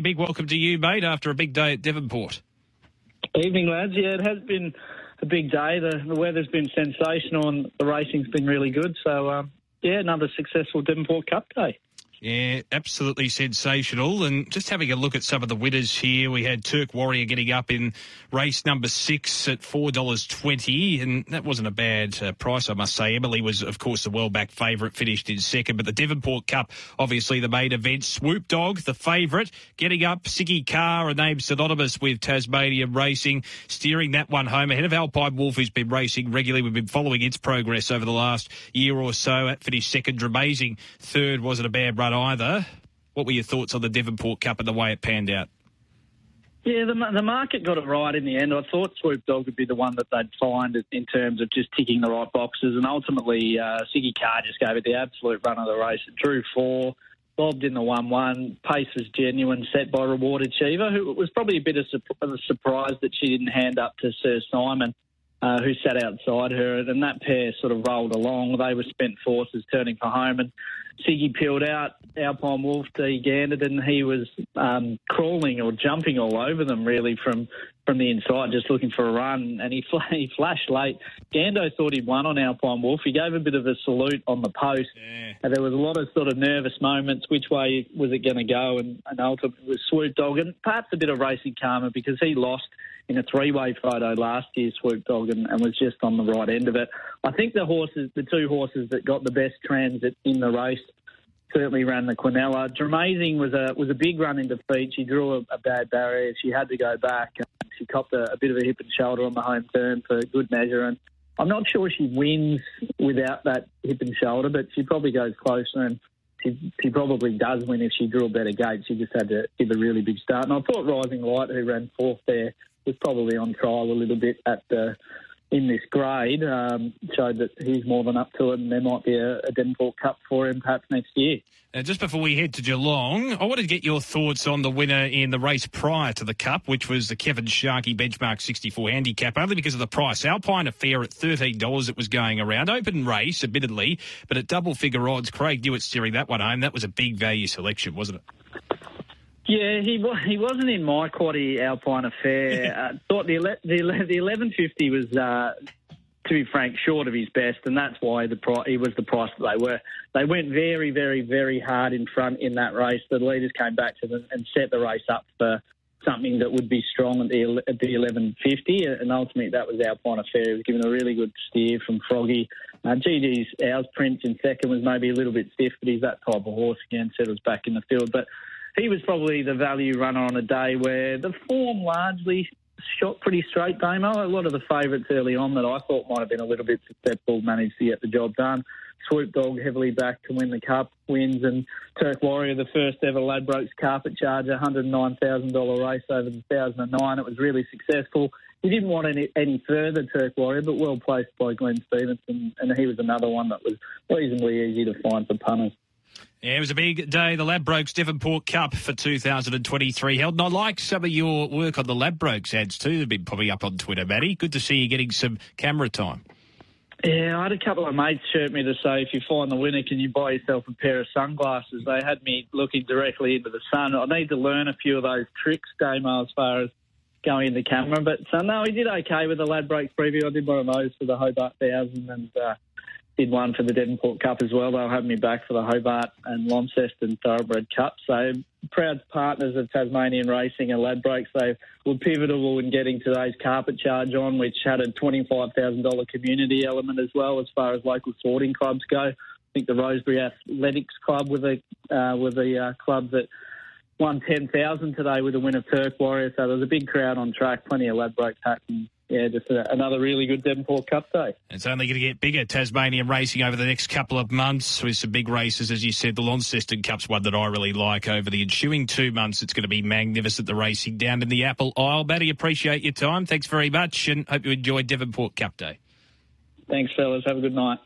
Big welcome to you, mate, after a big day at Devonport. Evening, lads. Yeah, it has been a big day. The, the weather's been sensational and the racing's been really good. So, um, yeah, another successful Devonport Cup day. Yeah, absolutely sensational. And just having a look at some of the winners here, we had Turk Warrior getting up in race number six at four dollars twenty, and that wasn't a bad uh, price, I must say. Emily was, of course, the well back favourite, finished in second. But the Devonport Cup, obviously the main event. Swoop Dog, the favourite, getting up. Siggy Carr, a name synonymous with Tasmanian racing, steering that one home ahead of Alpine Wolf, who's been racing regularly. We've been following its progress over the last year or so. It finished second, Dramazing third. Wasn't a bad run either. What were your thoughts on the Devonport Cup and the way it panned out? Yeah, the, the market got it right in the end. I thought Swoop Dog would be the one that they'd find in terms of just ticking the right boxes, and ultimately uh, Siggy Carr just gave it the absolute run of the race. It drew four, bobbed in the 1-1. Pace was genuine, set by Reward Achiever, who was probably a bit of a surprise that she didn't hand up to Sir Simon. Uh, who sat outside her, and that pair sort of rolled along. They were spent forces turning for home, and Siggy peeled out Alpine Wolf to Gando, and he was um, crawling or jumping all over them really from from the inside, just looking for a run. And he, he flashed late. Gando thought he'd won on Alpine Wolf. He gave a bit of a salute on the post, yeah. and there was a lot of sort of nervous moments. Which way was it going to go? And, and ultimately, it was Swoop Dog, and perhaps a bit of racing karma because he lost in a three-way photo last year, Swoop Dog, and, and, was just on the right end of it. I think the horses, the two horses that got the best transit in the race, certainly ran the Quinella. Dramazing was a was a big run in defeat. She drew a, a bad barrier. She had to go back. Copped a, a, bit of a hip and shoulder on the home turn for good measure. And I'm not sure she wins without that hip and shoulder, but she probably goes closer and. She, she probably does win if she drew a better gate. She just had to give a really big start. And I thought Rising Light, who ran fourth there, was probably on trial a little bit at the in this grade um, showed that he's more than up to it, and there might be a, a Devonport Cup for him perhaps next year. Now, just before we head to Geelong, I wanted to get your thoughts on the winner in the race prior to the Cup, which was the Kevin Sharkey Benchmark 64 handicap, only because of the price. Alpine Affair at $13 it was going around. Open race, admittedly, but at double figure odds. Craig Newitt steering that one home. That was a big value selection, wasn't it? Yeah, he he wasn't in my quaddy Alpine affair. uh, thought the the the eleven fifty was, uh, to be frank, short of his best, and that's why the price he was the price that they were. They went very, very, very hard in front in that race. The leaders came back to them and set the race up for something that would be strong at the at the eleven fifty, and ultimately that was Alpine affair. He was given a really good steer from Froggy. Uh, GD's ours Prince in second was maybe a little bit stiff, but he's that type of horse again. Settles back in the field, but he was probably the value runner on a day where the form largely shot pretty straight, Damo. A lot of the favourites early on that I thought might have been a little bit susceptible managed to get the job done. Swoop Dog heavily back to win the Cup wins, and Turk Warrior, the first ever Ladbrokes Carpet Charger, $109,000 race over 2009. It was really successful. He didn't want any, any further Turk Warrior, but well placed by Glenn Stevenson, and he was another one that was reasonably easy to find for punters. Yeah, it was a big day. The Ladbrokes Devonport Cup for 2023 held. And I like some of your work on the Ladbrokes ads too. They've been popping up on Twitter, Matty. Good to see you getting some camera time. Yeah, I had a couple of mates chirp me to say, if you find the winner, can you buy yourself a pair of sunglasses? They had me looking directly into the sun. I need to learn a few of those tricks, Damo, as far as going in the camera. But so, no, he did okay with the Ladbrokes preview. I did one of those for the Hobart Thousand, and uh, did one for the Devonport Cup as well. They'll have me back for the Hobart and Launceston Thoroughbred Cup. So proud partners of Tasmanian Racing and Ladbrokes. They were pivotal in getting today's carpet charge on, which had a $25,000 community element as well as far as local sporting clubs go. I think the Rosebery Athletics Club were the, uh, were the uh, club that won 10,000 today with the win of Turk Warrior. So there was a big crowd on track, plenty of Ladbrokes and yeah, just a, another really good Devonport Cup day. It's only going to get bigger, Tasmanian racing over the next couple of months with some big races. As you said, the Launceston Cup's one that I really like over the ensuing two months. It's going to be magnificent, the racing down in the Apple Isle. Matty, appreciate your time. Thanks very much and hope you enjoyed Devonport Cup Day. Thanks, fellas. Have a good night.